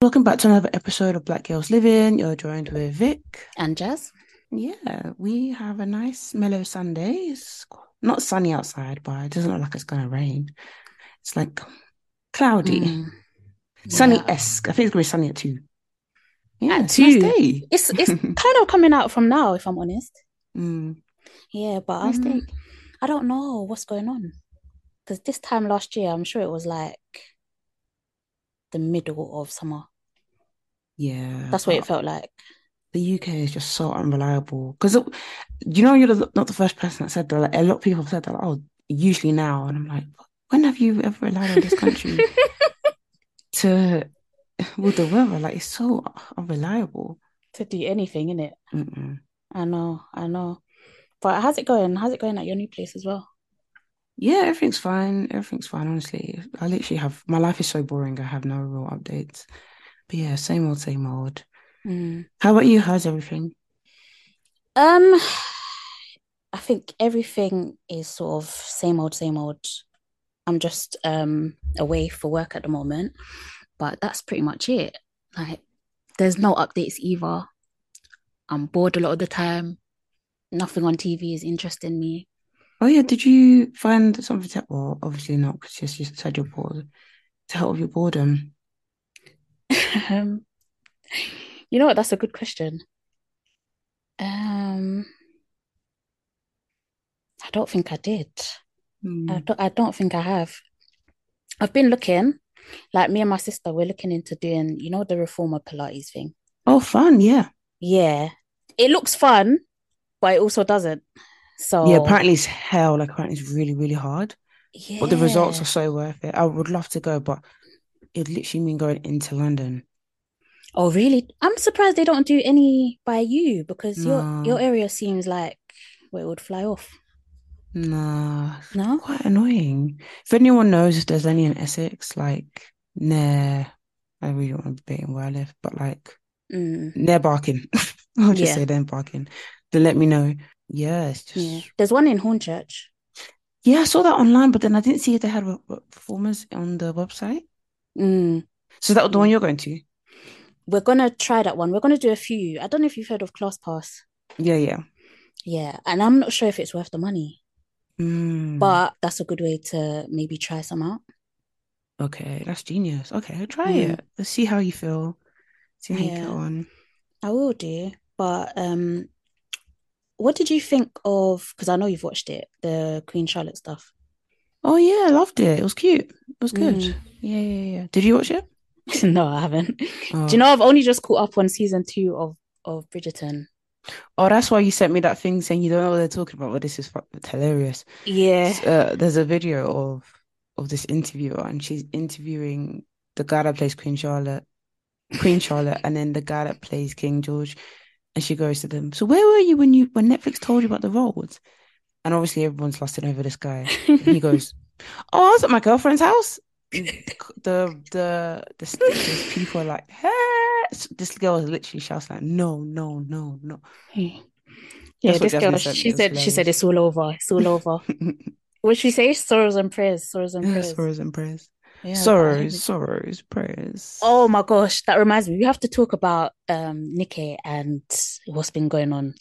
Welcome back to another episode of Black Gals Livin. You're joined with Vic. And Jas. Yeah, we have a nice mellow Sunday. It's not sunny outside, but it doesn't look like it's going to rain. It's like cloudy, Mm, sunny esque. I think it's going to be sunny at two. Yeah, At a nice day. It's it's kind of coming out from now, if I'm honest. Mm, Yeah, but nice um, day. I don't know what's going on. Because this time last year, I'm sure it was like the middle of summer. Yeah, That's what it felt like. the UK is just so unreliable. Because you know, you're the, not the first person that said that. Like, a lot of people have said that. Like, oh, usually now, and I'm like, when have you ever relied on this country to with the weather? Like, it's so unreliable. To do anything, in Mm-mm. I know, I know. But how's it going? How's it going at your new place as well? Yeah, everything's fine. Everything's fine, honestly. I literally have my life is so boring. I have no real updates. But yeah, same old, same old. Mm. How about you? How's everything? Um, I think everything is sort of same old, same old. I'm just um away for work at the moment, but that's pretty much it. Like, there's no updates either. I'm bored a lot of the time. Nothing on TV is interesting me. Oh yeah, did you find something to well, obviously not because you just said you're bored. To help with your boredom. Um, you know what? That's a good question. Um, I don't think I did. I Mm. don't, I don't think I have. I've been looking, like me and my sister, we're looking into doing, you know, the reformer Pilates thing. Oh, fun, yeah. Yeah. It looks fun, but it also doesn't. So, Yeah, apparently it's hell. Like apparently it's really, really hard. But the results are so worth it. I would love to go, but it literally mean going into London. Oh, really? I'm surprised they don't do any by you because your your area seems like where it would fly off. nah, No? quite annoying. If anyone knows if there's any in Essex, like nah, I really don't want to be in where I live, but like Mm, near Barking. I'll just yeah, say they're. Then let me know. Yeah, it's yeah. There's one in Hornchurch. yeah, I saw that online, but then I didn't see if they had performers on the website. Mm, So is that the one you're going to? We're gonna try that one. We're gonna do a few. I don't know if you've heard of ClassPass. Yeah, yeah. Yeah, and I'm not sure if it's worth the money, Mm, but that's a good way to maybe try some out. okay, that's genius. Okay, try Mm, it. Let's see how you feel. See how you get on. I will do. But um, what did you think of? Because I know you've watched it, the Queen Charlotte stuff. Oh yeah, I loved it. It was cute. It was good. Mm. Yeah, yeah, yeah. Did you watch it? No, I haven't. Do you Oh, know I've only just caught up on season two of of Bridgerton. oh, that's why you sent me that thing saying you don't know what they're talking about. But this is hilarious. Yeah. Uh, there's a video of of this interviewer, and she's interviewing the guy that plays Queen Charlotte, Queen Charlotte, and then the guy that plays King George. And she goes to them. So where were you when you when Netflix told you about the roles? And obviously everyone's lusting over this guy. And he goes, "Oh, I was at my girlfriend's house." The the the stitches people are like, "Hey!" This girl is literally shouting like, "No, no, no, no!" Yeah, That's this girl, she said she said it's all over. It's all over. What she say? Sorrows and prayers. Sorrows and Yeah, prayers. sorrows and prayers. Yeah, Sorrows, sorrows, prayers. Oh my gosh, that reminds me. We have to talk about um Nikki and what's been going on.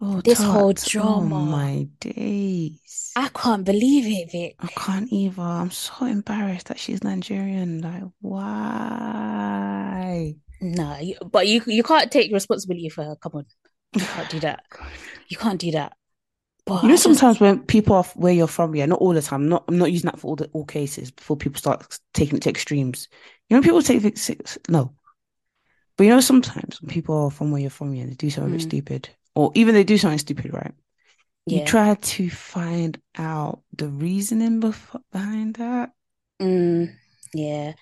Oh, This whole. Oh drama. my days. I can't believe it, Vic. I can't either. I'm so embarrassed that she's Nigerian. Like, why? No, you, but you you can't take responsibility for her. Come on, you can't do that. You can't do that. But You know, sometimes when people are where you're from, yeah, not all the time. Not, I'm not using that for all the all cases before people start taking it to extremes. You know, people take six, no, but you know, sometimes when people are from where you're from, yeah, they do something Mm. stupid, or even they do something stupid, right? Yeah. you try to find out the reasoning bef- behind that. Mm, yeah.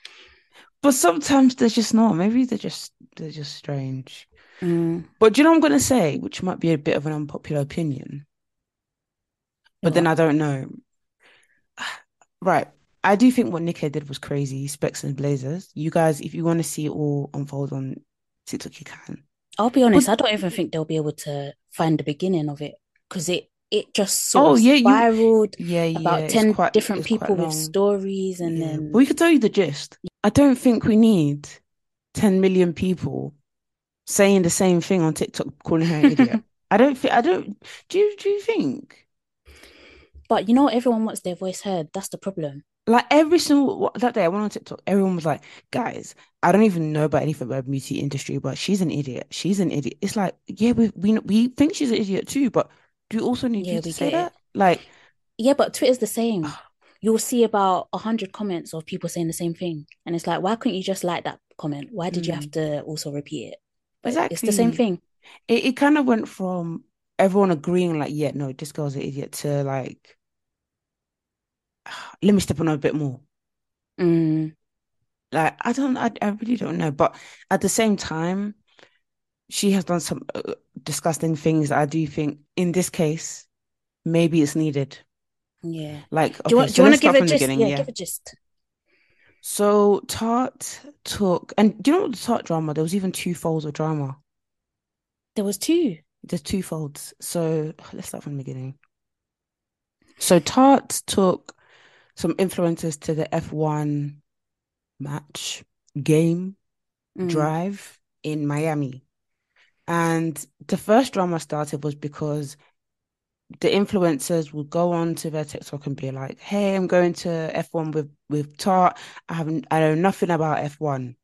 But sometimes they're just not. Maybe they're just they're just strange. Mm, But do you know what I'm gonna say, which might be a bit of an unpopular opinion, but then? I don't know. Right. I do think what Nikki did was crazy, Specs and Blazers. You guys, if you want to see it all unfold on TikTok, you can. I'll be honest, But- I don't even think they'll be able to find the beginning of it because it it just sort Oh, of yeah, you- spiraled Yeah, yeah. about 10 quite- different people with stories and Yeah. then we could tell you the gist. I don't think we need 10 million people saying the same thing on TikTok, calling her an idiot. I don't think, I don't, do you, do you think? But you know everyone wants their voice heard. That's the problem. Like every single that day I went on TikTok, everyone was like, guys, I don't even know about anything about beauty industry, but she's an idiot. She's an idiot. It's like, yeah, we we we think she's an idiot too, but do you also need Yeah, you to say it. that? Like, Yeah, but Twitter's the same. Ah. You'll see about a hundred comments of people saying the same thing. And it's like, why couldn't you just like that comment? Why did you Mm. have to also repeat it? But it's the same thing. it, it kind of went from everyone agreeing like, yeah, no, this girl's an idiot to like, let me step on her a bit more. Mm, Like, I don't, I, I really don't know. But at the same time, she has done some uh, disgusting things I do think in this case, maybe it's needed. yeah. Like, Do you okay, want, so want to give a gist? Yeah, Yeah. give a gist. So Tarte took, and do you know what the Tarte drama? There was even two folds of drama. There was two. There's two folds. So let's start from the beginning. So Tarte took some influencers to the F1 match game Mm, drive in Miami. And the first drama started was because the influencers would go on to their TikTok and be like, "Hey, I'm going to F1 with with Tarte. I haven't, I know nothing about F1."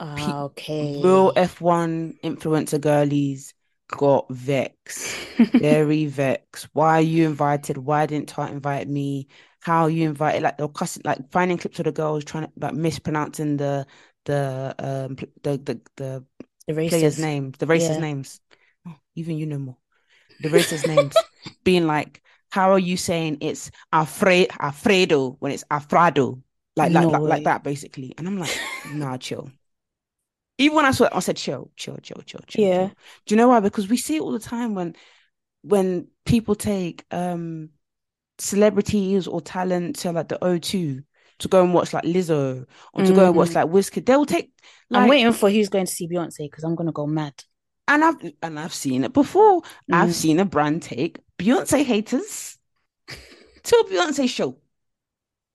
Ah, okay. Real F1 influencer girlies got vexed, very vexed. Why are you invited? Why didn't Tarte invite me? How are you invited? Like they're cussing, like finding clips of the girls trying to like mispronouncing the the um the the the The players' races. names, the racers' Yeah. names. Oh, even you know more. The racers' names being like, how are you saying it's Alfre Alfredo when it's Alfredo? Like like No like, way. like that basically. And I'm like, nah, chill. Even when I saw it, I said, chill, chill, chill, chill, chill. Yeah. chill. Do you know why? Because we see it all the time when when people take um celebrities or talent to like the O2 to go and watch like Lizzo or to go and watch Mhm. like Wizkid. They'll take like I'm waiting for who's going to see Beyonce because I'm gonna go mad. and I've and I've seen it before. I've Mm. seen a brand take Beyonce haters to a Beyonce show.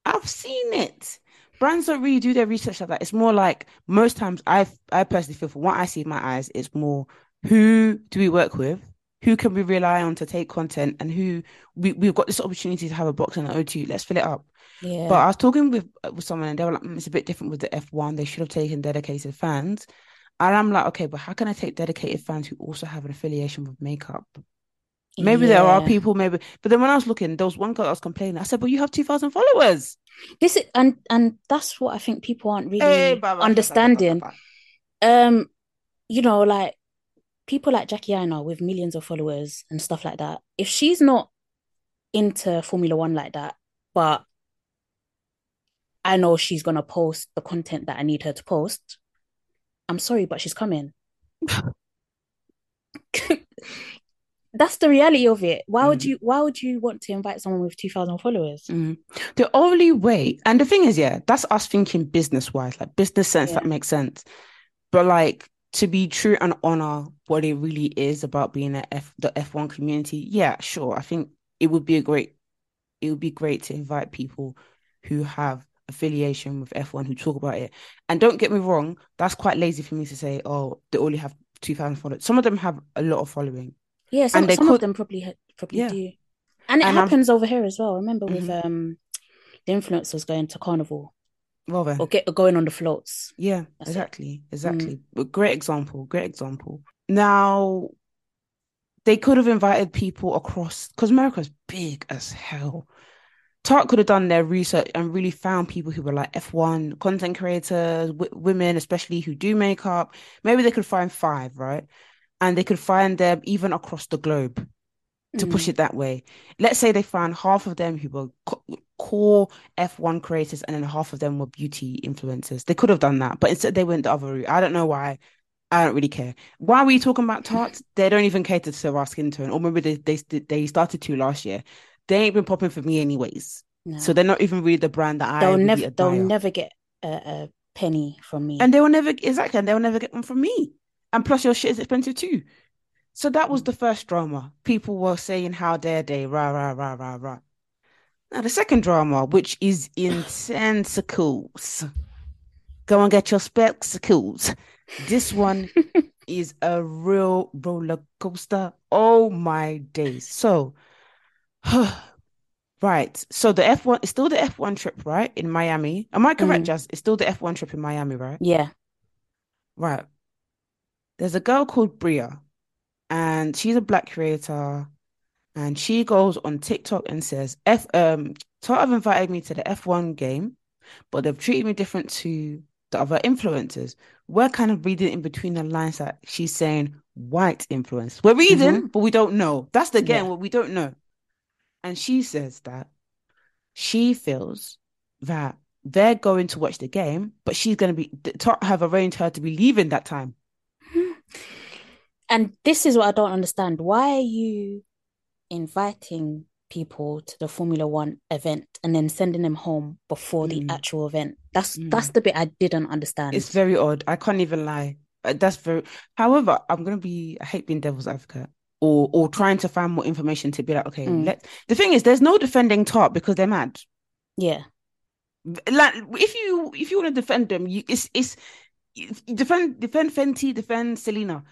I've seen it. Brands don't really do their research like that. It's more like most times I I personally feel from what I see in my eyes, it's more who do we work with? Who can we rely on to take content and who we, we've got this opportunity to have a box and an O2, let's fill it up. Yeah. But I was talking with with someone and they were like, "Mm, it's a bit different with the F1. They should have taken dedicated fans. And I'm like, okay, but how can I take dedicated fans who also have an affiliation with makeup? Maybe there are people, maybe. But then when I was looking, there was one girl that was complaining. I said, but you have 2,000 followers. This is and and that's what I think people aren't really Hey, bah, bah, understanding. bah. Um, you know, like people like Jackie Aina with millions of followers and stuff like that. If she's not into Formula One like that, but I know she's gonna post the content that I need her to post, I'm sorry, but she's coming. That's the reality of it. Why would Mm. you why would you want to invite someone with 2,000 followers? Mm. The only way, and the thing is, yeah, that's us thinking business wise, like business sense, that makes sense. But like to be true and honor what it really is about being a F the F1 community, yeah, sure. I think it would be a great, it would be great to invite people who have affiliation with F1 who talk about it. And don't get me wrong, that's quite lazy for me to say, oh, they only have 2,000 followers. Some of them have a lot of following. Yeah, some, some of them probably ha- probably Yeah. do. And it And I'm- happens over here as well. Remember with Mhm. um the influencers going to carnival Well then. or get going on the floats. Yeah, That's it. exactly, exactly. But Great example, great example. Now, they could have invited people across because America's big as hell. Tarte could have done their research and really found people who were like F1 content creators, w women especially who do makeup. Maybe they could find five, right? And they could find them even across the globe. to push Mm. it that way. Let's say they found half of them who were co- core F1 creators and then half of them were beauty influencers. They could have done that, but instead they went the other route. I don't know why. I don't really care. Why were you talking about tarts? They don't even cater to our skin tone, or maybe they they they started to last year. They ain't been popping for me anyways, No. so they're not even really the brand that I they'll really never they'll never get a, a penny from me. and they will never exactly, and they will never get one from me. And plus, your shit is expensive too. So that was the first drama. People were saying, "How dare they?" Rah rah rah rah rah. Now the second drama, which is intensicles. Go and get your spectacles. This one is a real roller coaster. Oh my days. So, right. So the F1 is still the F1 trip, right? In Miami. Am I correct, Mm. Jas? It's still the F1 trip in Miami, right? yeah. Right. There's a girl called Bria, and she's a black creator, and she goes on TikTok and says, F um Tarte have invited me to the F1 game, but they've treated me different to the other influencers. We're kind of reading in between the lines that she's saying white influence. We're reading, but we don't know. That's the game, Yeah. what we don't know. And she says that she feels that they're going to watch the game, but she's going to be, Tarte have arranged her to be leaving that time. And this is what I don't understand. Why are you inviting people to the Formula One event and then sending them home before the Mm. actual event? That's Mm. that's the bit I didn't understand. It's very odd. I can't even lie. Uh, That's very. However, I'm gonna be. I hate being devil's advocate or or trying to find more information to be like, okay, Mm. let. The thing is, there's no defending top because they're mad. Yeah. Like, if you if you want to defend them, you it's it's defend defend Fenty, defend Selena.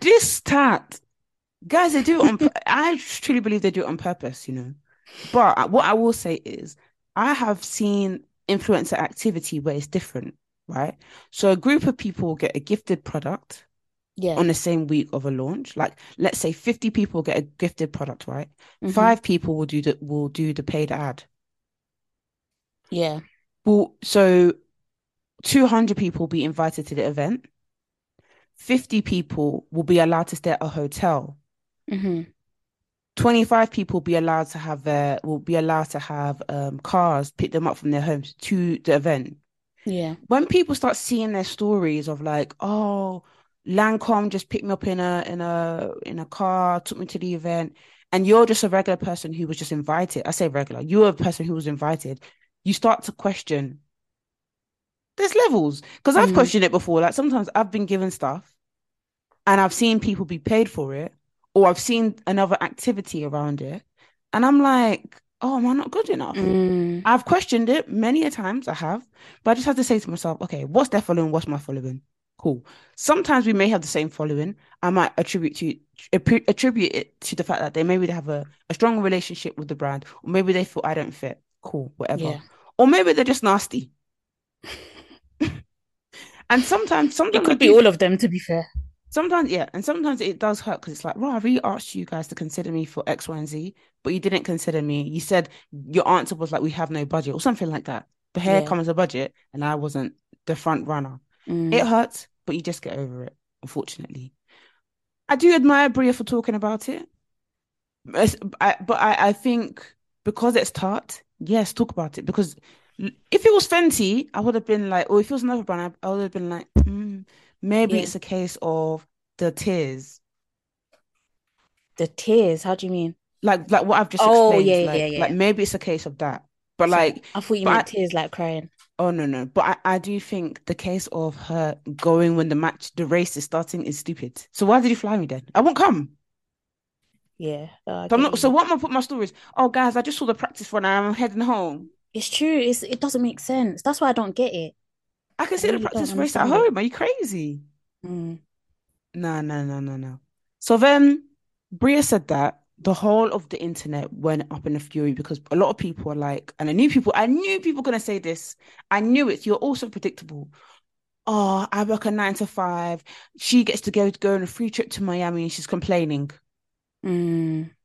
This Tarte, guys, they do it on. I truly believe they do it on purpose. You know, but what I will say is, I have seen influencer activity where it's different, right? So a group of people get a gifted product Yeah. on the same week of a launch. Like let's say 50 people get a gifted product, right? Mhm. Five people will do the will do the paid ad. Yeah. Well, so 200 people will be invited to the event. 50 people will be allowed to stay at a hotel. hmm 25 people will be allowed to have their will be allowed to have um cars pick them up from their homes to the event. Yeah. when people start seeing their stories of like, oh, Lancome just picked me up in a in a in a car, took me to the event, and you're just a regular person who was just invited. I say regular, you're a person who was invited. You start to question. There's levels because I've Mm. questioned it before. Like sometimes I've been given stuff, and I've seen people be paid for it, or I've seen another activity around it, and I'm like, oh, am I not good enough? Mm. I've questioned it many a times, I have, but I just have to say to myself, okay, what's their following? What's my following? Cool. Sometimes we may have the same following. I might attribute to attribute it to the fact that they maybe they have a, a strong relationship with the brand, or maybe they feel I don't fit. Cool, whatever. Yeah. Or maybe they're just nasty. and sometimes, sometimes It could be all of them, to be fair. Sometimes, yeah, and sometimes it does hurt because it's like, well, I really asked you guys to consider me for X, Y, and Z, but you didn't consider me. You said your answer was like, we have no budget or something like that. But here Yeah. comes a budget, and I wasn't the front runner. Mm. It hurts, but you just get over it, unfortunately. I do admire Bria for talking about it. I, but I, I think because it's Tarte, yes, talk about it. Because if it was Fenty, I would have been like, or if it was another brand, I, I would have been like, mm, maybe Yeah. it's a case of the tears. The tears. How do you mean? Like like what I've just Oh, explained. yeah, like, yeah, yeah. like maybe it's a case of that. But So- like, I thought you meant I- tears like crying. oh no, no. But I, I do think the case of her going when the match, the race is starting is stupid. So why did you fly me then? I won't come. Yeah. I So I'm not. you. So what am I put my stories? Oh guys, I just saw the practice run and I'm heading home. It's true. It's it doesn't make sense. That's why I don't get it. I can I see the really don't practice race at understand it. home. Are you crazy? Mm. No, no, no, no, no. So then Bria said that the whole of the internet went up in a fury because a lot of people are like, and I knew people, I knew people were gonna say this. I knew it. You're also predictable. Oh, I work a nine to five. She gets to go go on a free trip to Miami and she's complaining. Mm.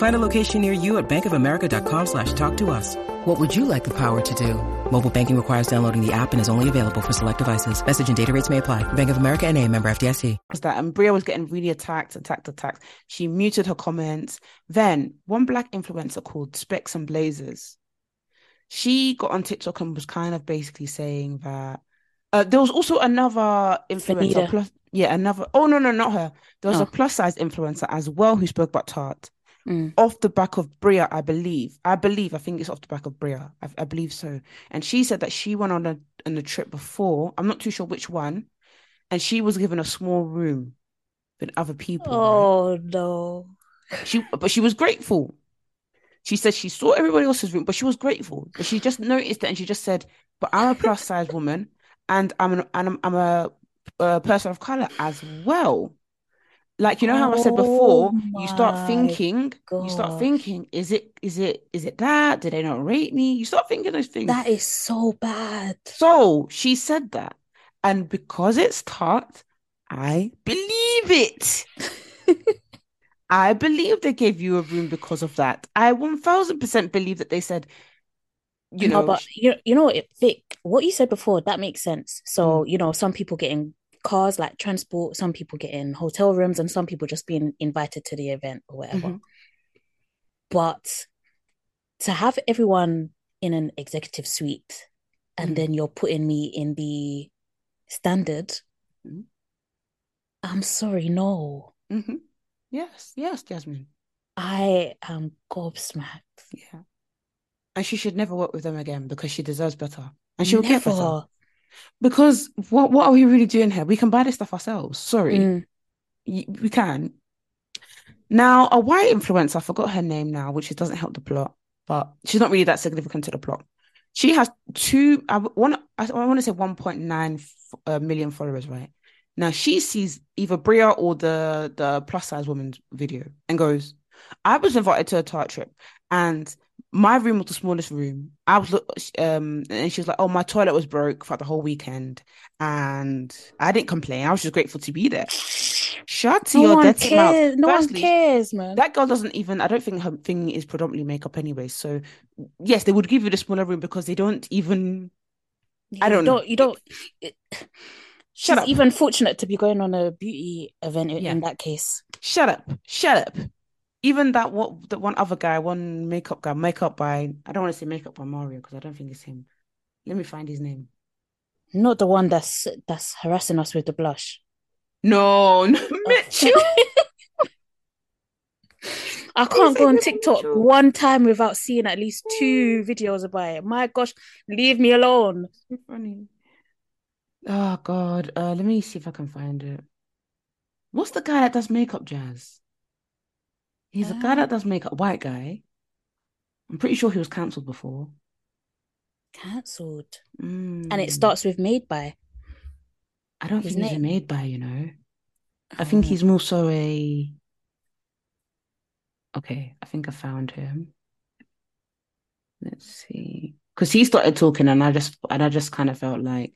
Find a location near you at bankofamerica.com slash talk to us. What would you like the power to do? Mobile banking requires downloading the app and is only available for select devices. Message and data rates may apply. Bank of America and a member FDIC. was that and Bria was getting really attacked, attacked, attacked. She muted her comments. Then one black influencer called Specs and Blazers. She got on TikTok and was kind of basically saying that uh, there was also another influencer plus yeah, another oh no, no, not her. There was Oh. a plus size influencer as well who spoke about Tarte Mm. off the back of Bria, I believe. I believe, I think it's off the back of Bria. I, I believe so. And she said that she went on a on a trip before. I'm not too sure which one. And she was given a small room with other people. right? Oh no. She but she was grateful. She said she saw everybody else's room, but she was grateful. But she just noticed it and she just said, But I'm a plus size woman and I'm an and I'm, I'm a, a person of color as well. Like you know how I said before, Oh you start thinking, you start thinking, is it is it is it that? Did they not rate me? You start thinking those things. That is so bad. So she said that. And because it's Tarte, I believe it. I believe they gave you a room because of that. I 1000% believe that they said, you no, know, but you you know it, Vic, what you said before, that makes sense. Mm. So, you know, some people getting cars like transport, some people get in hotel rooms, and some people just being invited to the event or whatever. Mhm. But to have everyone in an executive suite and Mm. then you're putting me in the standard, Mhm. I'm sorry, no. hmm yes, yes, Jasmine. I am gobsmacked. Yeah. And she should never work with them again because she deserves better. And she'll get better. Because what what are we really doing here? We can buy this stuff ourselves. Sorry. Mm. We can. Now, a white influencer, I forgot her name now, which doesn't help the plot, but she's not really that significant to the plot. She has two, I want, I, want to say 1.9 f- uh, million followers, right? Now she sees either Bria or the the plus size woman's video and goes, I was invited to a Tarte trip and my room was the smallest room. I was um and she was like, Oh, my toilet was broke for the whole weekend and I didn't complain. I was just grateful to be there. Shut No your dirty mouth. cares. No one cares, man. that girl doesn't even, I don't think her thing is predominantly makeup anyway. So, yes, they would give you the smaller room because they don't even. I don't know. don't, you don't. it- Shut she's up. even fortunate to be going on a beauty event Yeah. in that case. Shut up. Shut up. Even that what that one other guy, one makeup guy, makeup by I don't want to say makeup by Mario because I don't think it's him. Let me find his name. Not the one that's that's harassing us with the blush. No, no Mitchell. I can't go on Mitchell. TikTok one time without seeing at least two videos about it. My gosh, leave me alone. So funny. Oh God. Uh, let me see if I can find it. What's the guy that does makeup, Jas? He's a guy Uh, that does makeup, white guy. I'm pretty sure he was cancelled before. Cancelled. Mm. And it starts with made by. I don't his think he's name. made by, you know. I think Oh. he's more so a. Okay, I think I found him. Let's see, because he started talking, and I just and I just kind of felt like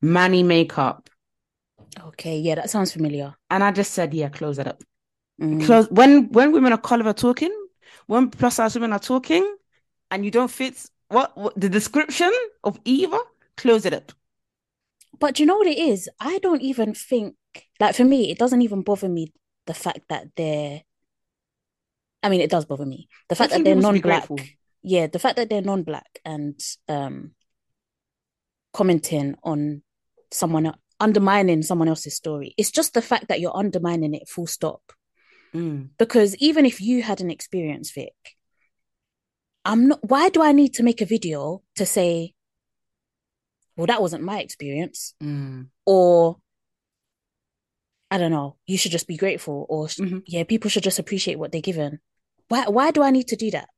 Manny makeup, Okay, yeah, that sounds familiar. and I just said, yeah, close that up. Mm. Close when when women of color are talking, when plus size women are talking, and you don't fit what, what the description of either, close it up. But you know what it is? I don't even think, like for me, it doesn't even bother me the fact that they're, I mean, it does bother me. The fact that they're people should be non-black. Yeah, the fact that they're non-black and um commenting on someone undermining someone else's story. It's just the fact that you're undermining it full stop. Mm. Because even if you had an experience, Vic, I'm not, why do I need to make a video to say, well, that wasn't my experience? Mm. Or I don't know, you should just be grateful, or Mhm. yeah, people should just appreciate what they're given. Why why do I need to do that?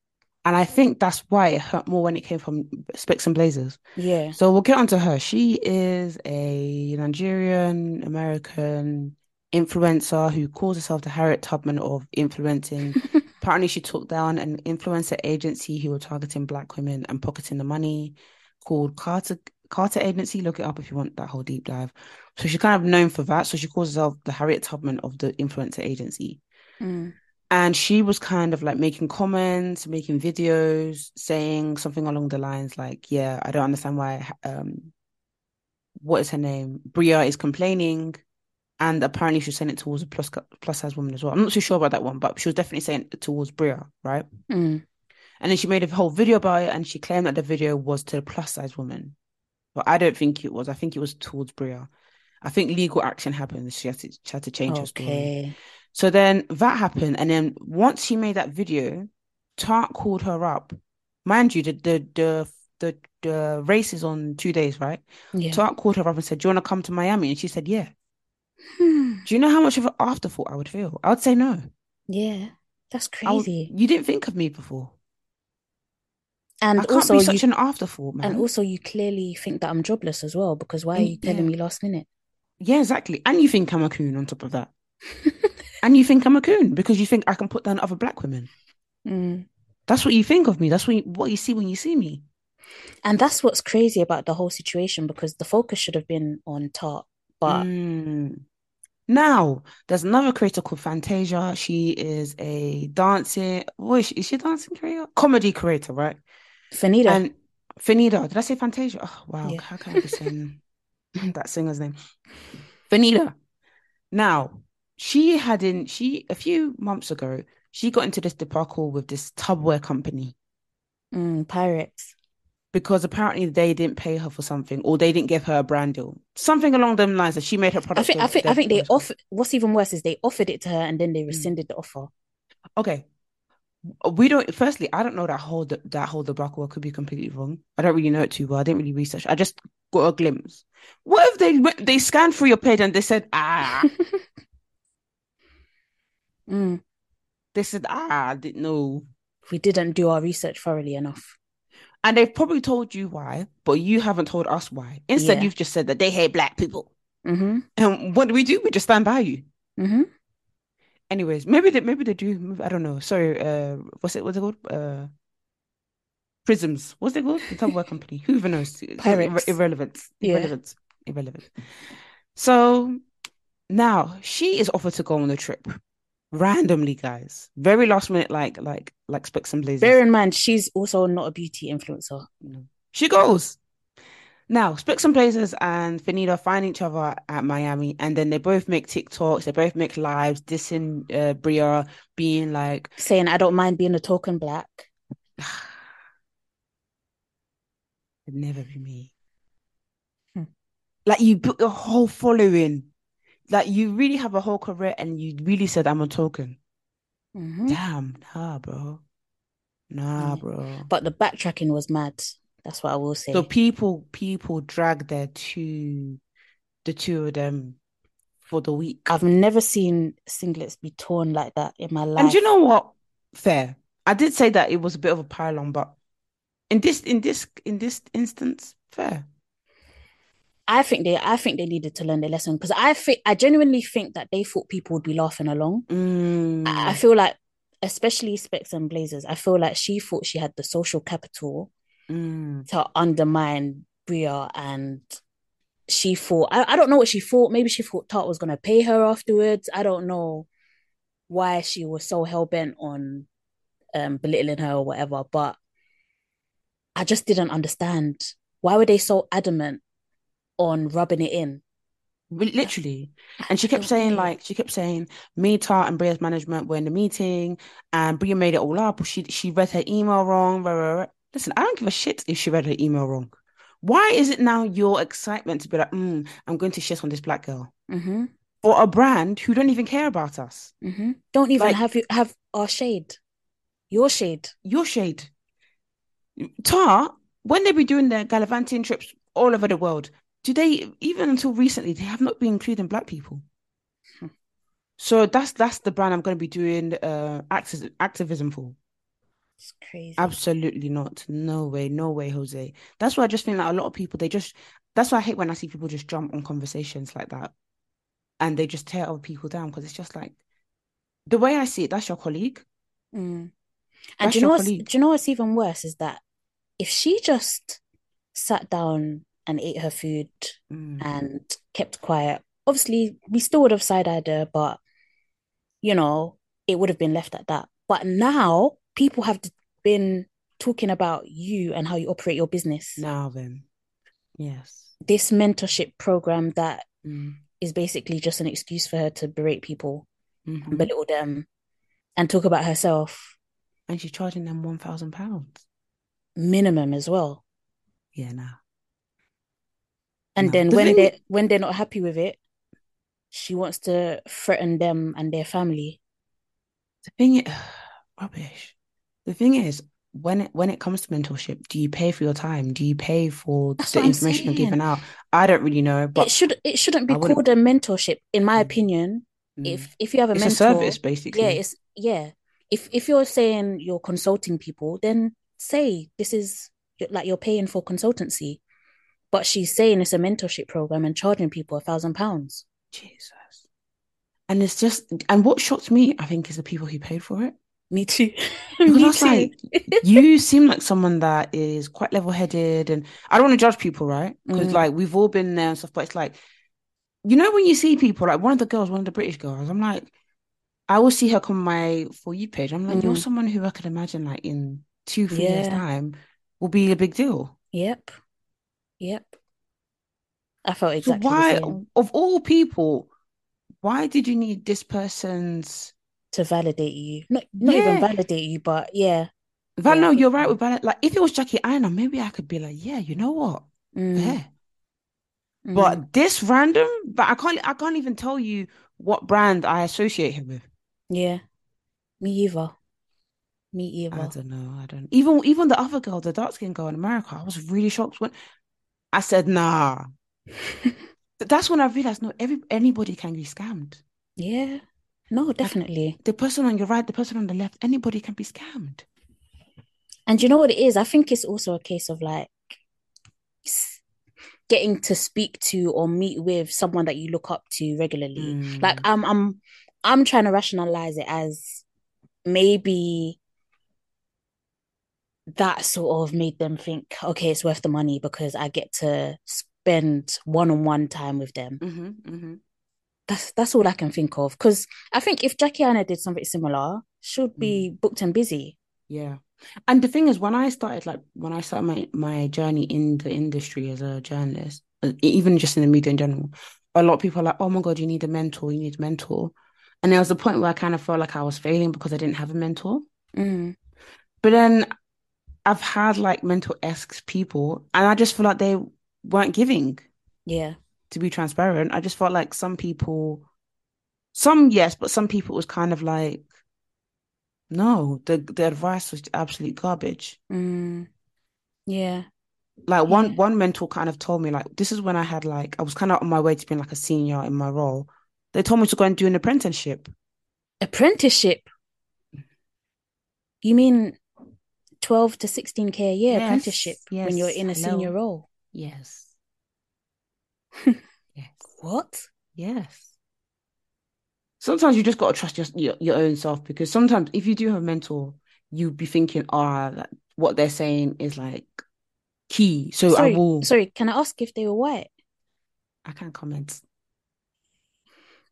And I think that's why it hurt more when it came from Specs and Blazers. Yeah. So we'll get on to her. She is a Nigerian American influencer who calls herself the Harriet Tubman of influencing. Apparently, she took down an influencer agency who were targeting black women and pocketing the money. called Carter Carter Agency. Look it up if you want that whole deep dive. So she's kind of known for that. So she calls herself the Harriet Tubman of the influencer agency. Mm. And she was kind of like making comments, making videos, saying something along the lines like, "Yeah, I don't understand why um what is her name? Bria is complaining and apparently she was saying it towards a plus plus size woman as well. I'm not too sure about that one, but she was definitely saying it towards Bria, right? Mm. And then she made a whole video about it, and she claimed that the video was to a plus size woman, but I don't think it was. I think it was towards Bria. I think legal action happened. She had to she had to change her story. Okay. So then that happened, and then once she made that video, Tarte called her up. Mind you, the the the the, the race is on two days, right? Yeah. Tarte called her up and said, "Do you want to come to Miami?" And she said, "Yeah." Hmm. Do you know how much of an afterthought I would feel? I would say no. Yeah. That's I would- crazy. you didn't think of me before. and I can't also be you such an afterthought, man. and also you clearly think that I'm jobless as well because why are you telling me last minute? yeah, exactly. And you think I'm a coon on top of that. and you think I'm a coon because you think I can put down other black women. Mm. That's what you think of me. That's what you, what you see when you see me. And that's what's crazy about the whole situation because the focus should have been on Tarte. But Mm. Now, there's another creator called Fantasia. She is a dancing, what is she? Is she a dancing creator? Comedy creator, right? Fanita, And Fanita, did I say Fantasia? Oh, wow. Yeah. How can I be saying that singer's name? Fanita. Now, she had in, she, a few months ago, she got into this debacle with this tubware company mm, Pirates. Because apparently they didn't pay her for something or they didn't give her a brand deal. Something along them lines that she made her product. I think I think I think they offered what's even worse is they offered it to her and then Mm. they rescinded the offer. Okay. We don't. Firstly, I don't know that whole that whole debacle. I could be completely wrong. I don't really know it too well. I didn't really research. I just got a glimpse. What if they went- they scanned through your page and they said ah? Mm, they said ah. I didn't know, we didn't do our research thoroughly enough. And they've probably told you why, but you haven't told us why. Instead, Yeah. you've just said that they hate black people. Mm-hmm. And what do we do? We just stand by you. Mm-hmm. Anyways, maybe they maybe they do. I don't know. Sorry. Uh, what's it? What's it called? Uh, Prisms. What's it called? The Tupperware company. Who even knows? Irre- irrelevant. Yeah. Irrelevant. Irrelevant. So now she is offered to go on the trip randomly, guys. Very last minute, like like like Specs and Blazers. Bear in mind, she's also not a beauty influencer. No. She goes. Now, Specs and Blazers and Fanita find each other at Miami, and then they both make TikToks, they both make lives, dissing uh, Bria, being like, Saying I don't mind being a token black. It'd never be me. Hmm. Like you built a whole following. Like you really have a whole career and you really said I'm a token. Mhm. Damn, nah, bro. Nah, Yeah. bro. But the backtracking was mad. That's what I will say. So people people drag their two the two of them for the week. I've never seen singlets be torn like that in my life. And you know what? Fair. I did say that it was a bit of a pylon, but in this in this in this instance, fair. I think they I think they needed to learn their lesson because I think I genuinely think that they thought people would be laughing along. Mm. I I feel like, especially Specs and Blazers, I feel like she thought she had the social capital Mm. to undermine Bria and she thought I, I don't know what she thought. Maybe she thought Tarte was gonna pay her afterwards. I don't know why she was so hell bent on um belittling her or whatever, but I just didn't understand. Why were they so adamant on rubbing it in? Literally. And she kept saying, like, she kept saying, me, Tarte, and Bria's management were in the meeting, and Bria made it all up. She she read her email wrong. Listen, I don't give a shit if she read her email wrong. Why is it now your excitement to be like, mm, I'm going to shit on this black girl Mm-hmm. for a brand who don't even care about us? Mm-hmm. Don't even Like- have you have our shade, your shade. Your shade. Tar, when they be doing their gallivanting trips all over the world, do they even until recently they have not been including black people? Hmm. So that's that's the brand I'm going to be doing uh acti- activism for. It's crazy. Absolutely not. No way. No way, Jose. That's why I just think like a lot of people they just that's why I hate when I see people just jump on conversations like that and they just tear other people down because it's just like the way I see it, that's your colleague. Mm. And That's do you know what's, colleague. do you know what's even worse is that if she just sat down and ate her food Mm. and kept quiet. Obviously, we still would have side-eyed her, but you know, it would have been left at that. But now people have been talking about you and how you operate your business. Now then, yes. This mentorship program that Mm. is basically just an excuse for her to berate people Mhm. and belittle them and talk about herself And she's charging them one thousand pounds. minimum as well. Yeah, now. And No. then The when thing- they when they're not happy with it, she wants to threaten them and their family. The thing is, rubbish. The thing is, when it when it comes to mentorship, do you pay for your time? Do you pay for That's the information you're giving out? I don't really know, but it should it shouldn't be called a mentorship, in my Mm. opinion. mm, If if you have a it's mentor, a service basically. yeah, it's yeah. If if you're saying you're consulting people, then say this is like you're paying for consultancy. But she's saying it's a mentorship program and charging people a thousand pounds. Jesus. And it's just, and what shocked me, I think, is the people who paid for it. Me too. Because Me too. like, you seem like someone that is quite level-headed, and I don't want to judge people, right? Because Mm. like we've all been there and stuff, but it's like, you know, when you see people, like one of the girls, one of the British girls, I'm like, I will see her come on my for you page. I'm like, you're Mhm. someone who I could imagine, like in two, three years time, will be a big deal. Yep. Yep. I felt So exactly the why, of all people, why did you need this person's? To validate you. Not not even validate you, but yeah. Val, Yeah. no, you're right with Val. Like, if it was Jackie Aina, maybe I could be like, yeah, you know what? Mm, Yeah. mm. But this random, but I can't, I can't even tell you what brand I associate him with. Yeah. Me either. Me either. I don't know. I don't. Even, even the other girl, the dark skinned girl in America, I was really shocked when I said, nah. That's when I realized, no, every anybody can be scammed. Yeah. No, definitely. The person on your right, the person on the left, anybody can be scammed. And you know what it is? I think it's also a case of like getting to speak to or meet with someone that you look up to regularly. Like Mm. I'm I'm I'm trying to rationalize it as maybe that sort of made them think, okay, it's worth the money because I get to spend one-on-one time with them. hmm hmm That's that's all I can think of. Because I think if Jackie Aina did something similar, she'd be booked and busy. Yeah. And the thing is, when I started, like, when I started my, my journey in the industry as a journalist, uh, even just in the media in general, a lot of people are like, oh my God, you need a mentor, you need a mentor. And there was a point where I kind of felt like I was failing because I didn't have a mentor. Mm, But then I've had like mental esque people, and I just feel like they weren't giving, yeah. to be transparent. I just felt like some people, some yes, but some people was kind of like, no, the the advice was absolute garbage. Mm, yeah. Like one Yeah. one mentor kind of told me like this is when I had like I was kind of on my way to being like a senior in my role. They told me to go and do an apprenticeship. Apprenticeship. You mean 12 to 16k a year Yes, apprenticeship when you're in a hello. senior role? Yes. Yes. What? Yes. Sometimes you just got to trust your, your your own self because sometimes if you do have a mentor, you'd be thinking, ah, that what they're saying is like key. So I Sorry, will. sorry, can I ask if they were white? I can't comment.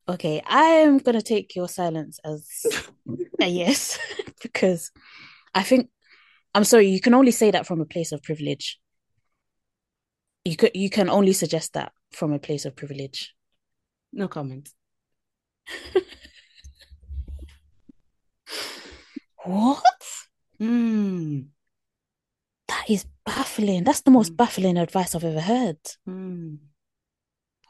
Okay, I am gonna take your silence as a yes because I think I'm sorry, you can only say that from a place of privilege. You could you can only suggest that from a place of privilege. No comment. What? Hmm. That is baffling. That's the most Mm. baffling advice I've ever heard. Hmm.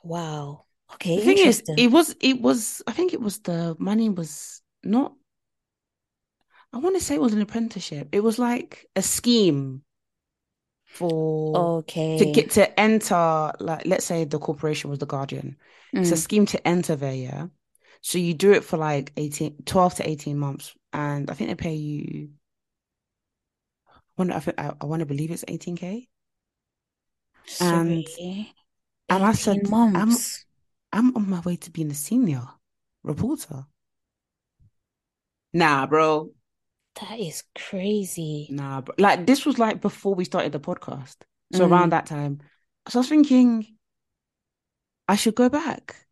Wow. Okay, The thing is, it was it was I think it was the money was not I want to say it was an apprenticeship. It was like a scheme for okay to get to enter like let's say the corporation was the Guardian. It's a Mm, scheme to enter there, yeah. So you do it for like 18, 12 to 18 months, and I think they pay you. I want, I, think, I, I want to believe it's 18k. And sorry. and I 18 said, I'm months. I'm on my way to being a senior reporter. Nah, bro. That is crazy. Nah, bro. Like this was like before we started the podcast. So Mm. around that time. So I was thinking I should go back.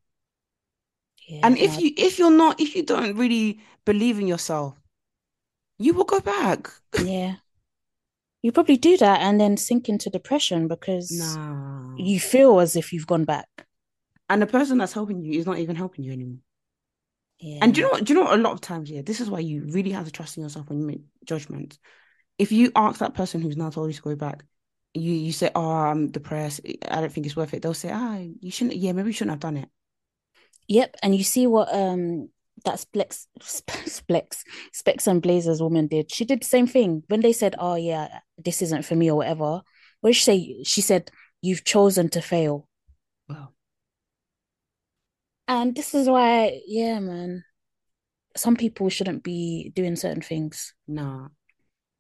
Yeah, And if you if you're not if you don't really believe in yourself, you will go back. yeah, you probably do that and then sink into depression because Nah. you feel as if you've gone back. And the person that's helping you is not even helping you anymore. Yeah. And do you know what? Do you know? A lot of times, yeah, this is why you really have to trust in yourself when you make judgments. If you ask that person who's now told you to go back, you you say, "Oh, I'm depressed. I don't think it's worth it." They'll say, "Ah, you shouldn't. Yeah, maybe you shouldn't have done it." Yep, and you see what um that Splex Splex Specs and Blazers woman did. She did the same thing when they said, "Oh yeah, this isn't for me" or whatever. What did she say? She said, "You've chosen to fail," Well, and this is why, yeah, man, some people shouldn't be doing certain things. nah.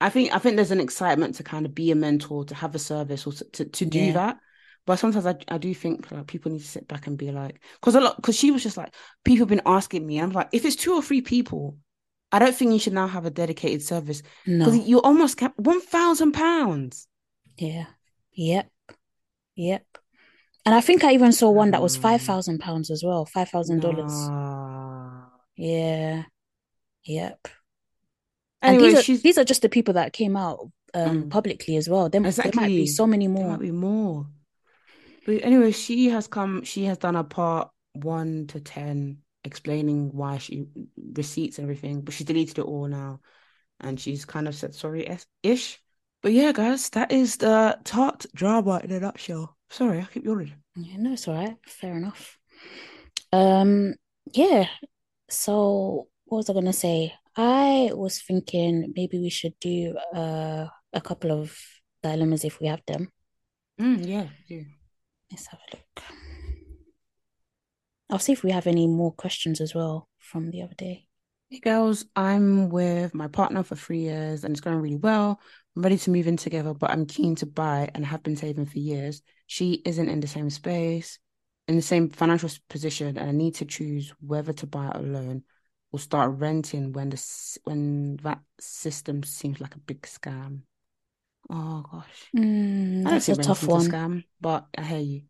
I think I think there's an excitement to kind of be a mentor, to have a service, or to to, to do Yeah. that. But sometimes I, I do think like people need to sit back and be like, because a lot, because she was just like, people have been asking me. I'm like, if it's two or three people, I don't think you should now have a dedicated service No, because you almost kept one thousand pounds. yeah, yep, yep. And I think I even saw one that was Mm. five thousand pounds as well, five thousand dollars. Nah. Yeah, yep. And these are she's these are just the people that came out um Mm. publicly as well. There, there might be so many there more. might be more. But anyway, she has come. She has done a part one to ten explaining why she receipts and everything, but she's deleted it all now, and she's kind of said sorry ish. But yeah, guys, that is the Tarte drama in a nutshell. Sorry, I keep yawning. Yeah, no, it's all right. Fair enough. Um, yeah. So what was I gonna say? I was thinking maybe we should do uh a couple of dilemmas if we have them. Mm, yeah, yeah. Let's have a look. I'll see if we have any more questions as well from the other day. Hey girls, I'm with my partner for three years and it's going really well. I'm ready to move in together, but I'm keen to buy and have been saving for years. She isn't in the same space, in the same financial position, and I need to choose whether to buy alone or start renting when the when that system seems like a big scam. Oh gosh, Mm, I don't that's a tough a one. scam, but I hear you.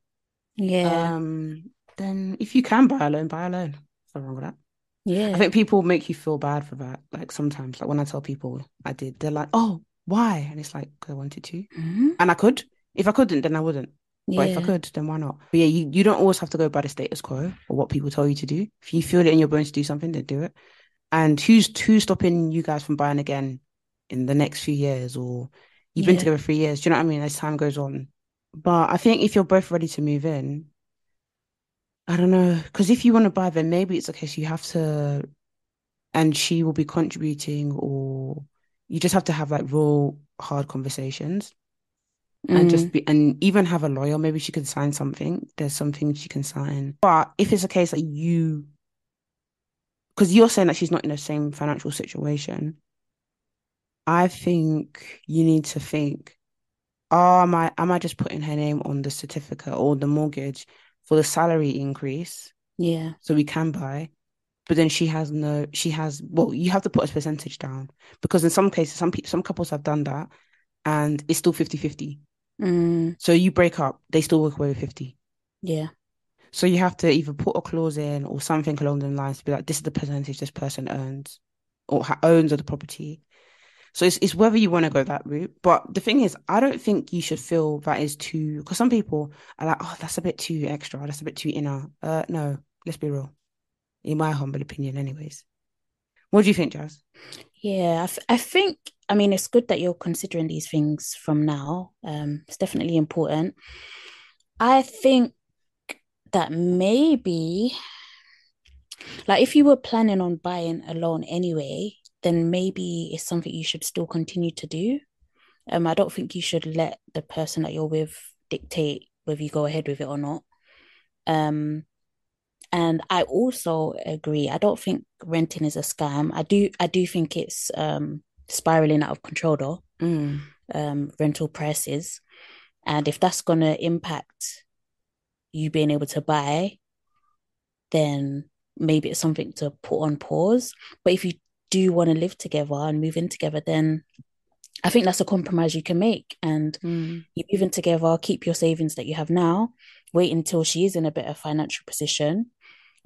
Yeah, Um, then if you can buy alone, buy alone. Nothing wrong with that. Yeah. I think people make you feel bad for that. Like sometimes, like when I tell people I did, they're like, "Oh, why?" And it's like, "'Cause I wanted to, Mhm. and I could. If I couldn't, then I wouldn't. But if I could, then why not? But yeah, you, you don't always have to go by the status quo or what people tell you to do. If you feel it in your bones to do something, then do it. And who's who's stopping you guys from buying again in the next few years? Or you've been yeah, together three years. Do you know what I mean? As time goes on. But I think if you're both ready to move in, I don't know. Because if you want to buy, then maybe it's okay. So you have to, and she will be contributing, or you just have to have like real hard conversations and just Mm, be, and even have a lawyer. Maybe she can sign something. There's something she can sign. But if it's a case that you, because you're saying that she's not in the same financial situation, I think you need to think, oh, am I, am I just putting her name on the certificate or the mortgage for the salary increase? yeah, so we can buy. But then she has no, she has, well, you have to put a percentage down because in some cases, some people, some couples have done that and it's still 50 50. mm, So you break up, they still walk away with 50. yeah, So you have to either put a clause in or something along the lines to be like, this is the percentage this person earns or ha- owns of the property. So it's, it's whether you want to go that route. But the thing is, I don't think you should feel that is too, because some people are like, oh, that's a bit too extra. That's a bit too inner. Uh, no, let's be real. In my humble opinion, anyways. What do you think, Jas? yeah. I, f I think, I mean, it's good that you're considering these things from now. Um, it's definitely important. I think that maybe, like, if you were planning on buying a loan anyway, then maybe it's something you should still continue to do. Um, I don't think you should let the person that you're with dictate whether you go ahead with it or not. Um, and I also agree. I don't think renting is a scam. I do. I do think it's um spiraling out of control though. Mm. Um, rental prices, and if that's gonna impact you being able to buy, then maybe it's something to put on pause. But if you do want to live together and move in together, then I think that's a compromise you can make. And Mm. you move in together, keep your savings that you have now, wait until she is in a better financial position,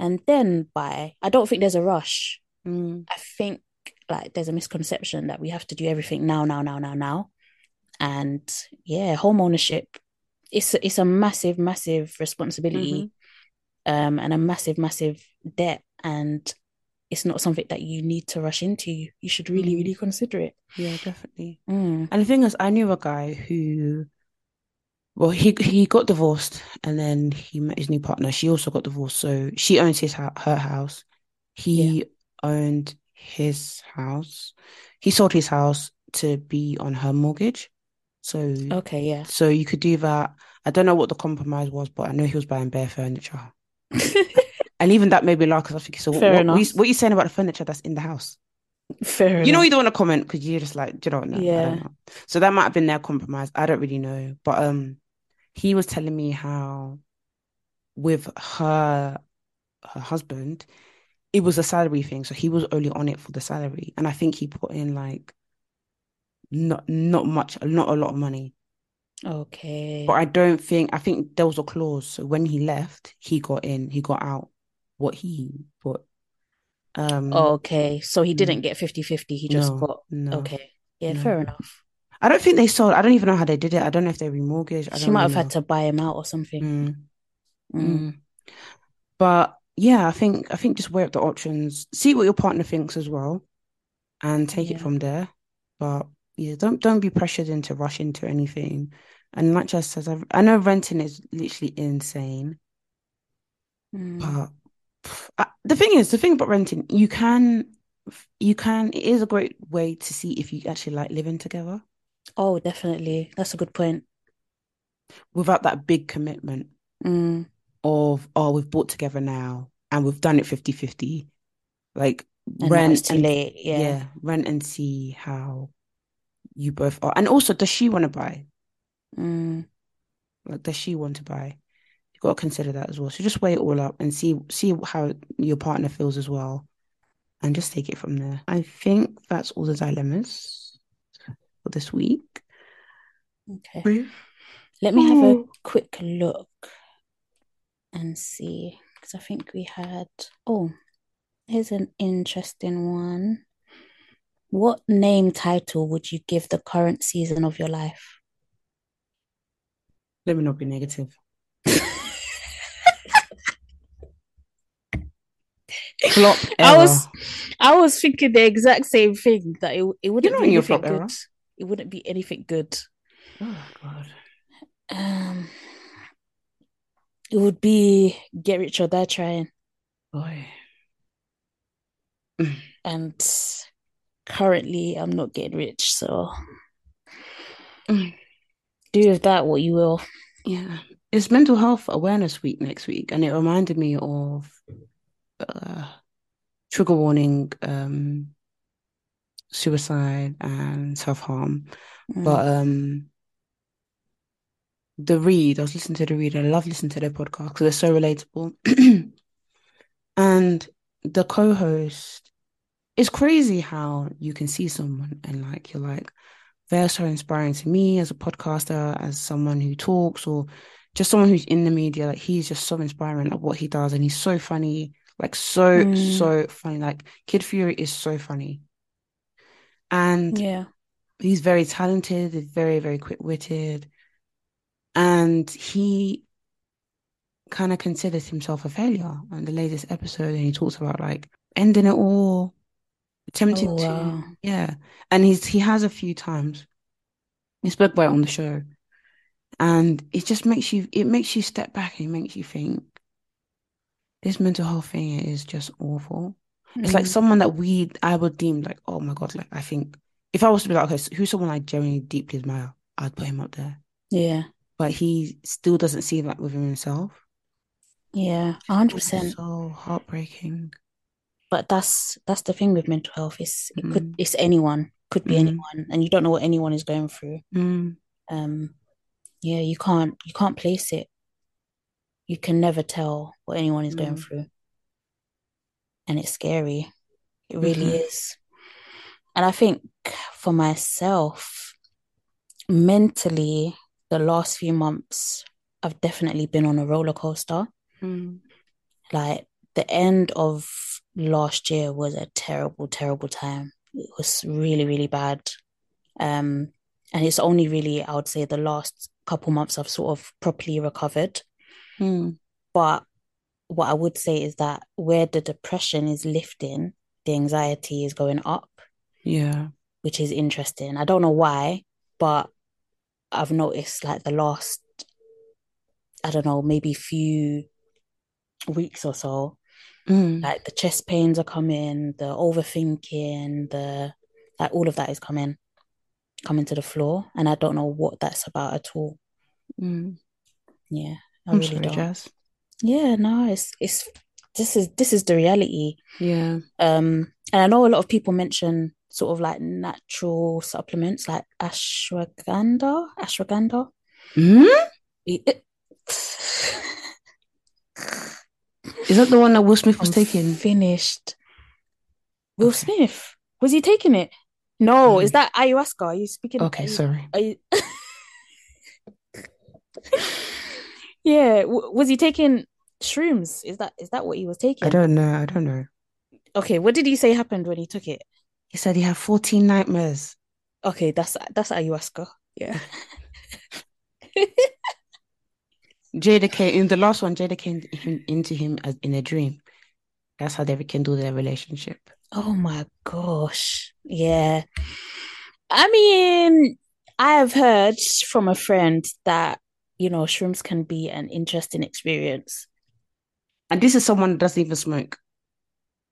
and then buy, I don't think there's a rush. Mm. I think like there's a misconception that we have to do everything now, now, now, now, now. And yeah, home ownership, it's it's a massive, massive responsibility, um, and a massive, massive debt. And it's not something that you need to rush into. You should really, Mm. really consider it. Yeah, definitely. Mm. And the thing is, I knew a guy who, well, he he got divorced, and then he met his new partner. She also got divorced, so she owns his her house. He owned his house. He sold his house to be on her mortgage. So Okay, yeah. so you could do that. I don't know what the compromise was, but I know he was buying bare furniture. And even that made me laugh because I think so what, Fair what, what, you, enough. what you saying about the furniture that's in the house? Fair You know, you don't want to comment because you're just like, you know? No, I Yeah. don't know. So that might have been their compromise. I don't really know. But um, he was telling me how with her her husband, it was a salary thing. So he was only on it for the salary. And I think he put in like not not much, not a lot of money. Okay. But I don't think I think there was a clause. So when he left, he got in, he got out what he put. Um, Okay. So he Mm. didn't get 50-50, he just no, got no, okay. Yeah, no. fair enough. I don't think they sold. I don't even know how they did it. I don't know if they remortgaged. I She might have had know. to buy him out or something. Mm, Mm. mm. But yeah, I think I think just weigh up the options, see what your partner thinks as well, and take it from there. But yeah, don't don't be pressured into rush into anything. And like Jess says, I, I know renting is literally insane, Mm. but the thing is, the thing about renting, you can you can it is a great way to see if you actually like living together Oh, definitely. That's a good point. without that big commitment. Mm. of oh we've bought together now and we've done it 50-50 like And rent too and late. Yeah. yeah rent and see how you both are and also does she want to buy Mm. like does she want to buy you've got to consider that as well so just weigh it all up and see see how your partner feels as well and just take it from there I think that's all the dilemmas for this week Okay. Let me have a oh. quick look and see, because I think we had, oh, here's an interesting one. What name title would you give the current season of your life? let me not be negative flop I was. I was thinking the exact same thing that it, it wouldn't know be anything flop era. good. It wouldn't be anything good. oh god Um, it would be get rich or die trying. boy And currently I'm not getting rich, so Mm. do with that what you will. Yeah, it's Mental Health Awareness Week next week, and it reminded me of uh, trigger warning, um, suicide and self-harm. Mm. But um, the read, I was listening to the read. I love listening to their podcast because they're so relatable. And the co-host, it's crazy how you can see someone and like you're like, they're so inspiring to me as a podcaster, as someone who talks, or just someone who's in the media. Like he's just so inspiring at what he does, and he's so funny, like so Mm. so funny. Like Kid Fury is so funny, and yeah. he's very talented, he's very very quick-witted, and he kind of considers himself a failure on the latest episode, and he talks about like ending it all, attempting Oh, to, wow. yeah, and he's he has a few times. He spoke about it on the show, and it just makes you it makes you step back and it makes you think this mental health thing is just awful. It's like Mm. someone that we I would deem like, oh my God, like I think if I was to be like, okay, who's someone I genuinely deeply admire, I'd put him up there. Yeah. But he still doesn't see that within himself. Yeah. A hundred percent. so heartbreaking. But that's that's the thing with mental health. It's it could Mm. it's anyone, could be Mm. anyone, and you don't know what anyone is going through. Mm. Um, yeah, you can't you can't place it. You can never tell what anyone is going Mm. through. And it's scary. It really Mhm. is. And I think for myself, mentally, the last few months, I've definitely been on a roller coaster. Mm. Like the end of last year was a terrible, terrible time. It was really, really bad. Um, and it's only really, I would say, the last couple months I've sort of properly recovered. Mm. But what I would say is that where the depression is lifting, the anxiety is going up, Yeah. which is interesting. I don't know why, but I've noticed like the last, I don't know, maybe few weeks or so, Mm. like the chest pains are coming, the overthinking, the like all of that is coming, coming to the floor, and I don't know what that's about at all. Mm. Yeah, I I'm really sorry, don't. Jas. Yeah, no, it's it's this is this is the reality. Yeah. Um, and I know a lot of people mention sort of like natural supplements like ashwagandha, ashwagandha. Mm? It- Is that the one that Will Smith was I'm taking? finished. Will Okay. Smith, was he taking it? No, is Mm. that ayahuasca? Are you speaking? Okay, sorry. are you- Yeah, w- was he taking shrooms? Is that is that what he was taking? I don't know. I don't know. Okay, what did he say happened when he took it? He said he had 14 nightmares. Okay, that's that's ayahuasca. Yeah. Jada came in the last one. Jada came into him as in a dream. That's how they rekindle their relationship. Oh my gosh. Yeah. I mean, I have heard from a friend that, you know, shrooms can be an interesting experience. And this is someone that doesn't even smoke.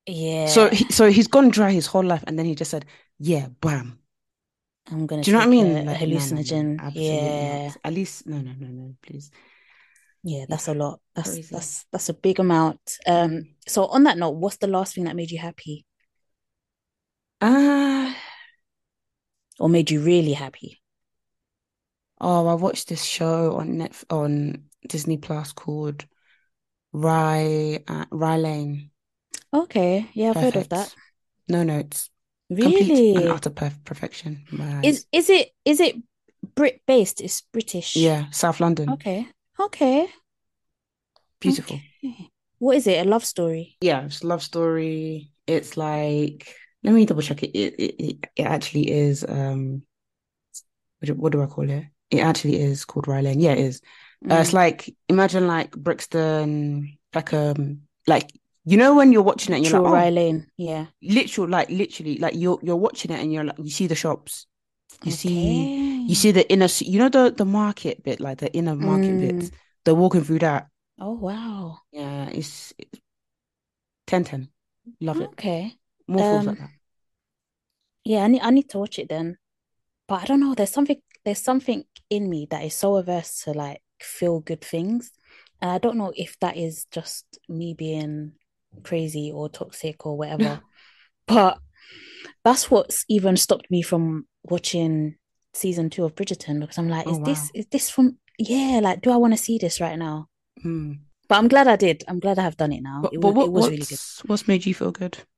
Yeah. So, he, so he's gone dry his whole life, and then he just said, "Yeah, bam." I'm gonna Do you know what I mean? Like, no, no, no, hallucinogen. Yeah. not. At least, no, no, no, no, please. Yeah, that's a lot. That's Crazy. that's that's a big amount. Um, so on that note, what's the last thing that made you happy Ah, or made you really happy? Oh, I watched this show on Net on Disney Plus called Rye uh, Rye Lane. Okay, yeah, I've heard of that. No notes. Complete Really? and utter perf perfection in my eyes. Is is it is it Brit based? It's British. Yeah, South London. Okay. Okay. Beautiful. Okay. What is it? A love story? Yeah, it's a love story. It's like, let me double check it. It it, it, it actually is um what do, what do I call it? It actually is called Rye Lane. Yeah, it is. Uh, it's Mm. like imagine like Brixton, Peckham, like you know when you're watching it you're True like, oh, Lane. Yeah. literal, like literally, like you're you're watching it and you're like you see the shops, you see you see the inner, you know the the market bit, like the inner market Mm. bits. They're walking through that. Oh wow. Yeah, it's, it's 10 10. Love it. Okay. More films like Um, that. Yeah, I need I need to watch it then. But I don't know, there's something there's something in me that is so averse to like feel good things. And I don't know if that is just me being crazy or toxic or whatever. But that's what's even stopped me from watching season two of Bridgerton because I'm like, Oh, is this is this from yeah, like do I want to see this right now? Mm. But I'm glad I did. I'm glad I have done it now. But, It but what, it was really good. what's, what's made you feel good?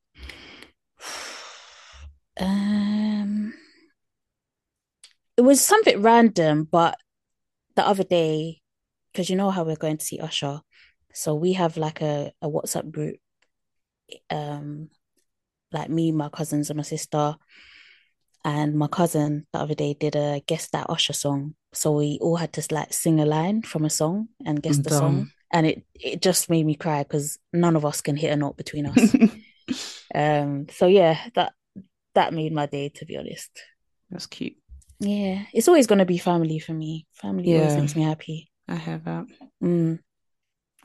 Um, it was something random, but the other day, because you know how we're going to see Usher, so we have like a, a WhatsApp group, um, like me, my cousins, and my sister. And my cousin the other day did a guess that Usher song, so we all had to like sing a line from a song and guess I'm the song, and it it just made me cry because none of us can hit a note between us. Um, so yeah, that that made my day, to be honest. That's cute. Yeah, it's always gonna be family for me. Family always Yeah. makes me happy. I have that. Mm.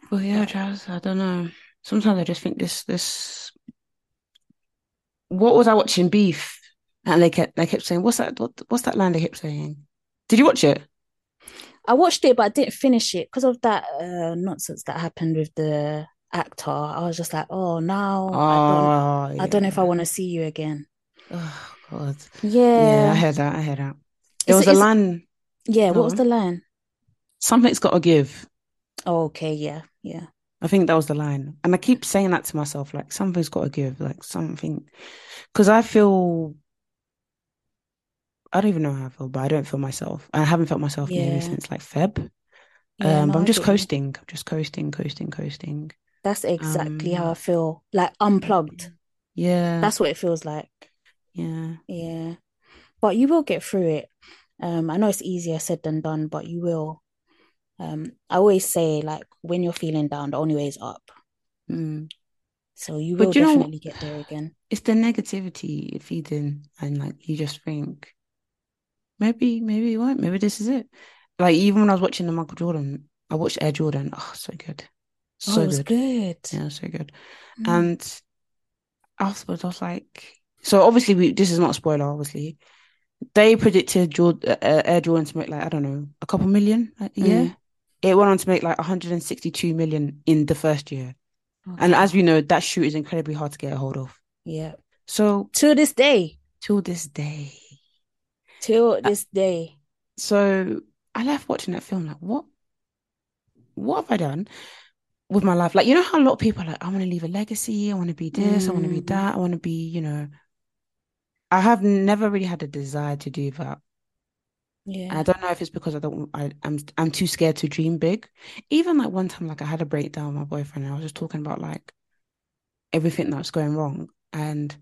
Well, yeah, Jas, I don't know. Sometimes I just think this, this. What was I watching? Beef. And they kept, they kept saying, what's that? What, what's that line they kept saying? Did you watch it? I watched it, but I didn't finish it because of that uh, nonsense that happened with the actor. I was just like, oh, now I don't, Oh, I don't know if I want to see you again. Oh, God. Yeah, I Yeah, heard that. I heard that. There Is- was a is- line, yeah. What was the line? something's got to give. Oh, okay, yeah, yeah. I think that was the line. And I keep saying that to myself, like something's got to give, like something. Because I feel, I don't even know how I feel, but I don't feel myself. I haven't felt myself maybe since like Feb. Yeah, um, no, but I'm just coasting. I'm just coasting, coasting, coasting. That's exactly how I Um, feel. Like unplugged. Yeah, That's what it feels like. yeah. Yeah. But you will get through it. Um, I know it's easier said than done, but you will. Um, I always say like when you're feeling down, the only way is up. Mm. So you will you know definitely get there again. It's the negativity it feeds in, and like you just think, maybe, maybe you won't. Maybe this is it. Like even when I was watching the Michael Jordan, I watched Air Jordan. Oh, so good, Oh, so was good. good. Yeah, so good. Mm. And afterwards, I was like, so obviously, we this is not a spoiler. Obviously, they predicted Jordan, uh, Air Jordan to make like I don't know a couple million a year. Mm. It went on to make like 162 million in the first year. And as we know, that shoe is incredibly hard to get a hold of. Yeah. So To this day. till this day, Till this day. so I left watching that film like, what? What have I done with my life? Like, you know how a lot of people are like, I want to leave a legacy. I want to be this. I want to be Mm. that. I want to be, you know. I have never really had a desire to do that. Yeah. And I don't know if it's because I don't, I, I'm, I'm too scared to dream big. Even like one time, like I had a breakdown with my boyfriend, and I was just talking about like everything that's going wrong. And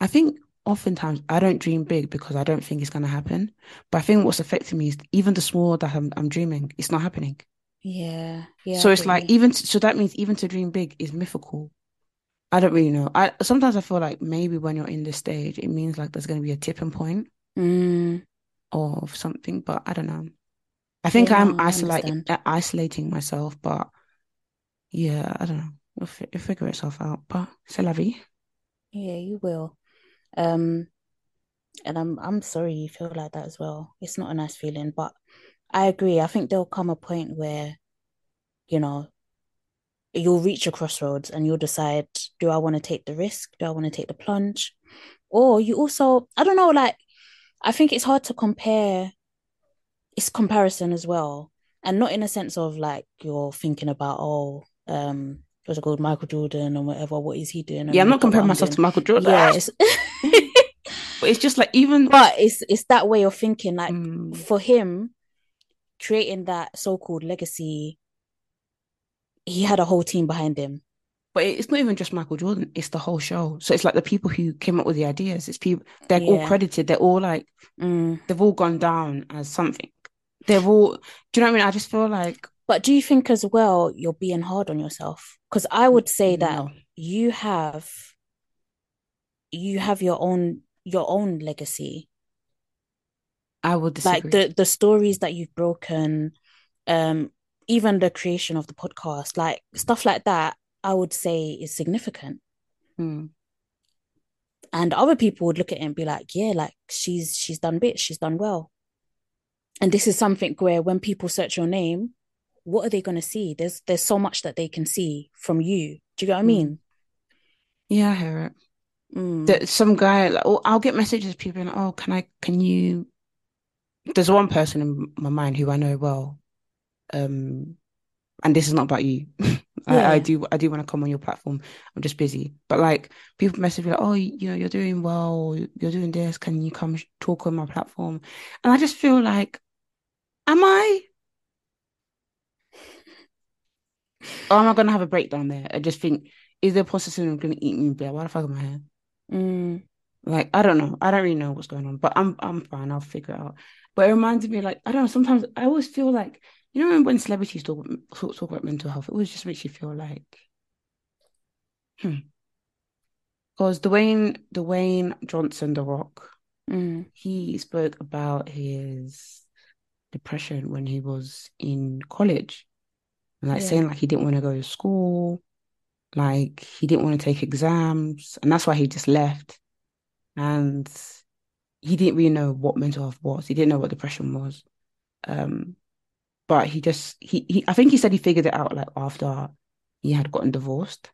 I think oftentimes I don't dream big because I don't think it's going to happen. But I think what's affecting me is even the small that I'm, I'm dreaming, it's not happening. Yeah. Yeah. So it's like even so that means even to dream big is mythical. I don't really know. I sometimes I feel like maybe when you're in this stage, it means like there's going to be a tipping point Mm. of something, but I don't know. I think Yeah, I'm isolating uh, isolating myself, but yeah, I don't know. It'll, fi- it'll figure itself out. But c'est la vie. Yeah, you will. Um, and I'm I'm sorry you feel like that as well. It's not a nice feeling, but I agree. I think there'll come a point where, you know, you'll reach a crossroads and you'll decide, do I want to take the risk? Do I want to take the plunge? Or you also, I don't know, like I think it's hard to compare. It's comparison as well, and not in a sense of like you're thinking about, oh, um, what's it called, Michael Jordan or whatever. What is he doing? Yeah, I'm not look at what comparing myself doing. to Michael Jordan. Yeah, it's But it's just like even but it's it's that way of thinking. Like Mm, for him, creating that so-called legacy, he had a whole team behind him. but it's not even just Michael Jordan, it's the whole show. So it's like the people who came up with the ideas, it's people they're all credited, they're all like Mm. they've all gone down as something. They've all do you know what I mean? I just feel like But do you think as well you're being hard on yourself? Because I would say that no. you have you have your own your own legacy. I would Like the the stories that you've broken, um, even the creation of the podcast, like stuff like that, I would say is significant. Hmm. And other people would look at it and be like, yeah, like she's she's done bits, she's done well. And this is something where when people search your name, what are they going to see? There's there's so much that they can see from you. Do you get what I Mm. mean? Yeah, I hear it. Mm. That some guy like oh, I'll get messages people like, oh, can I can you there's one person in my mind who I know well. Um and this is not about you. I, I do I do want to come on your platform. I'm just busy. But like people message me like, oh, you know, you're doing well, you're doing this. Can you come talk on my platform? And I just feel like, am I? Or am I gonna have a breakdown there? I just think, is there possible syndrome gonna eat me? Why the fuck am I here? Mm. Like, I don't know. I don't really know what's going on, but I'm I'm fine. I'll figure it out. But it reminds me, like, I don't know. Sometimes I always feel like, you know, when, celebrities talk, talk talk about mental health, it always just makes you feel like, hmm. Because Dwayne Dwayne Johnson, The Rock, Mm. he spoke about his depression when he was in college, and like Yeah. saying like he didn't want to go to school, like he didn't want to take exams, and that's why he just left. And he didn't really know what mental health was. He didn't know what depression was. Um, but he just he, he I think he said he figured it out like after he had gotten divorced,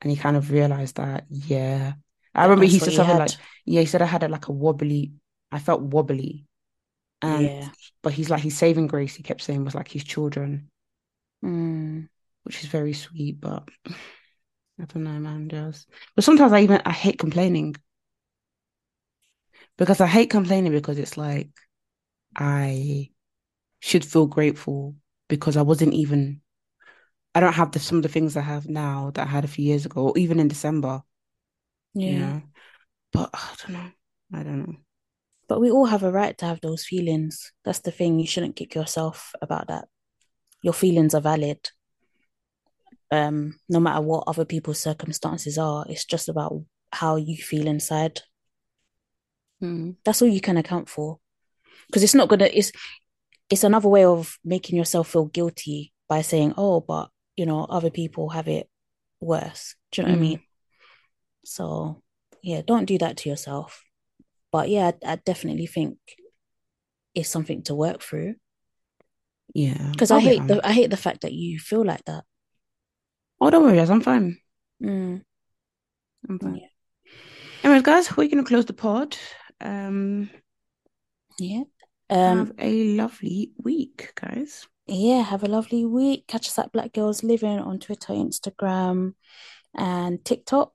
and he kind of realized that yeah. I remember That's he said something had. like yeah, he said I had a, like a wobbly. I felt wobbly, and Yeah. but he's like his saving grace. He kept saying was like his children, Mm. which is very sweet. But I don't know, man. Just but sometimes I even I hate complaining because I hate complaining because it's like I should feel grateful because I wasn't even I don't have the, some of the things I have now that I had a few years ago, or even in December. Yeah. You know? But I don't know. I don't know. But we all have a right to have those feelings. That's the thing. You shouldn't kick yourself about that. Your feelings are valid. Um, no matter what other people's circumstances are, it's just about how you feel inside. Mm. That's all you can account for. Because it's not gonna it's it's another way of making yourself feel guilty by saying, Oh, but you know, other people have it worse. Do you know what I Mm. mean? So yeah, don't do that to yourself. But yeah, I, I definitely think it's something to work through. Yeah. Because I hate the I hate the fact that you feel like that. Oh, don't worry, guys. I'm fine. Mm, I'm fine. Yeah. Anyways, guys, we're gonna close the pod. Um, yeah. Um, have a lovely week, guys. yeah, have a lovely week. Catch us at Black Gals Livin on Twitter, Instagram, and TikTok.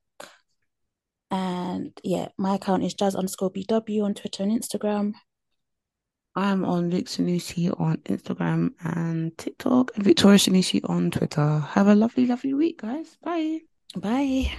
And yeah, my account is jas underscore BW on Twitter and Instagram. I'm on Luke Sanusi on Instagram and TikTok, and Victoria Sanusi on Twitter. Have a lovely, lovely week, guys. Bye. Bye.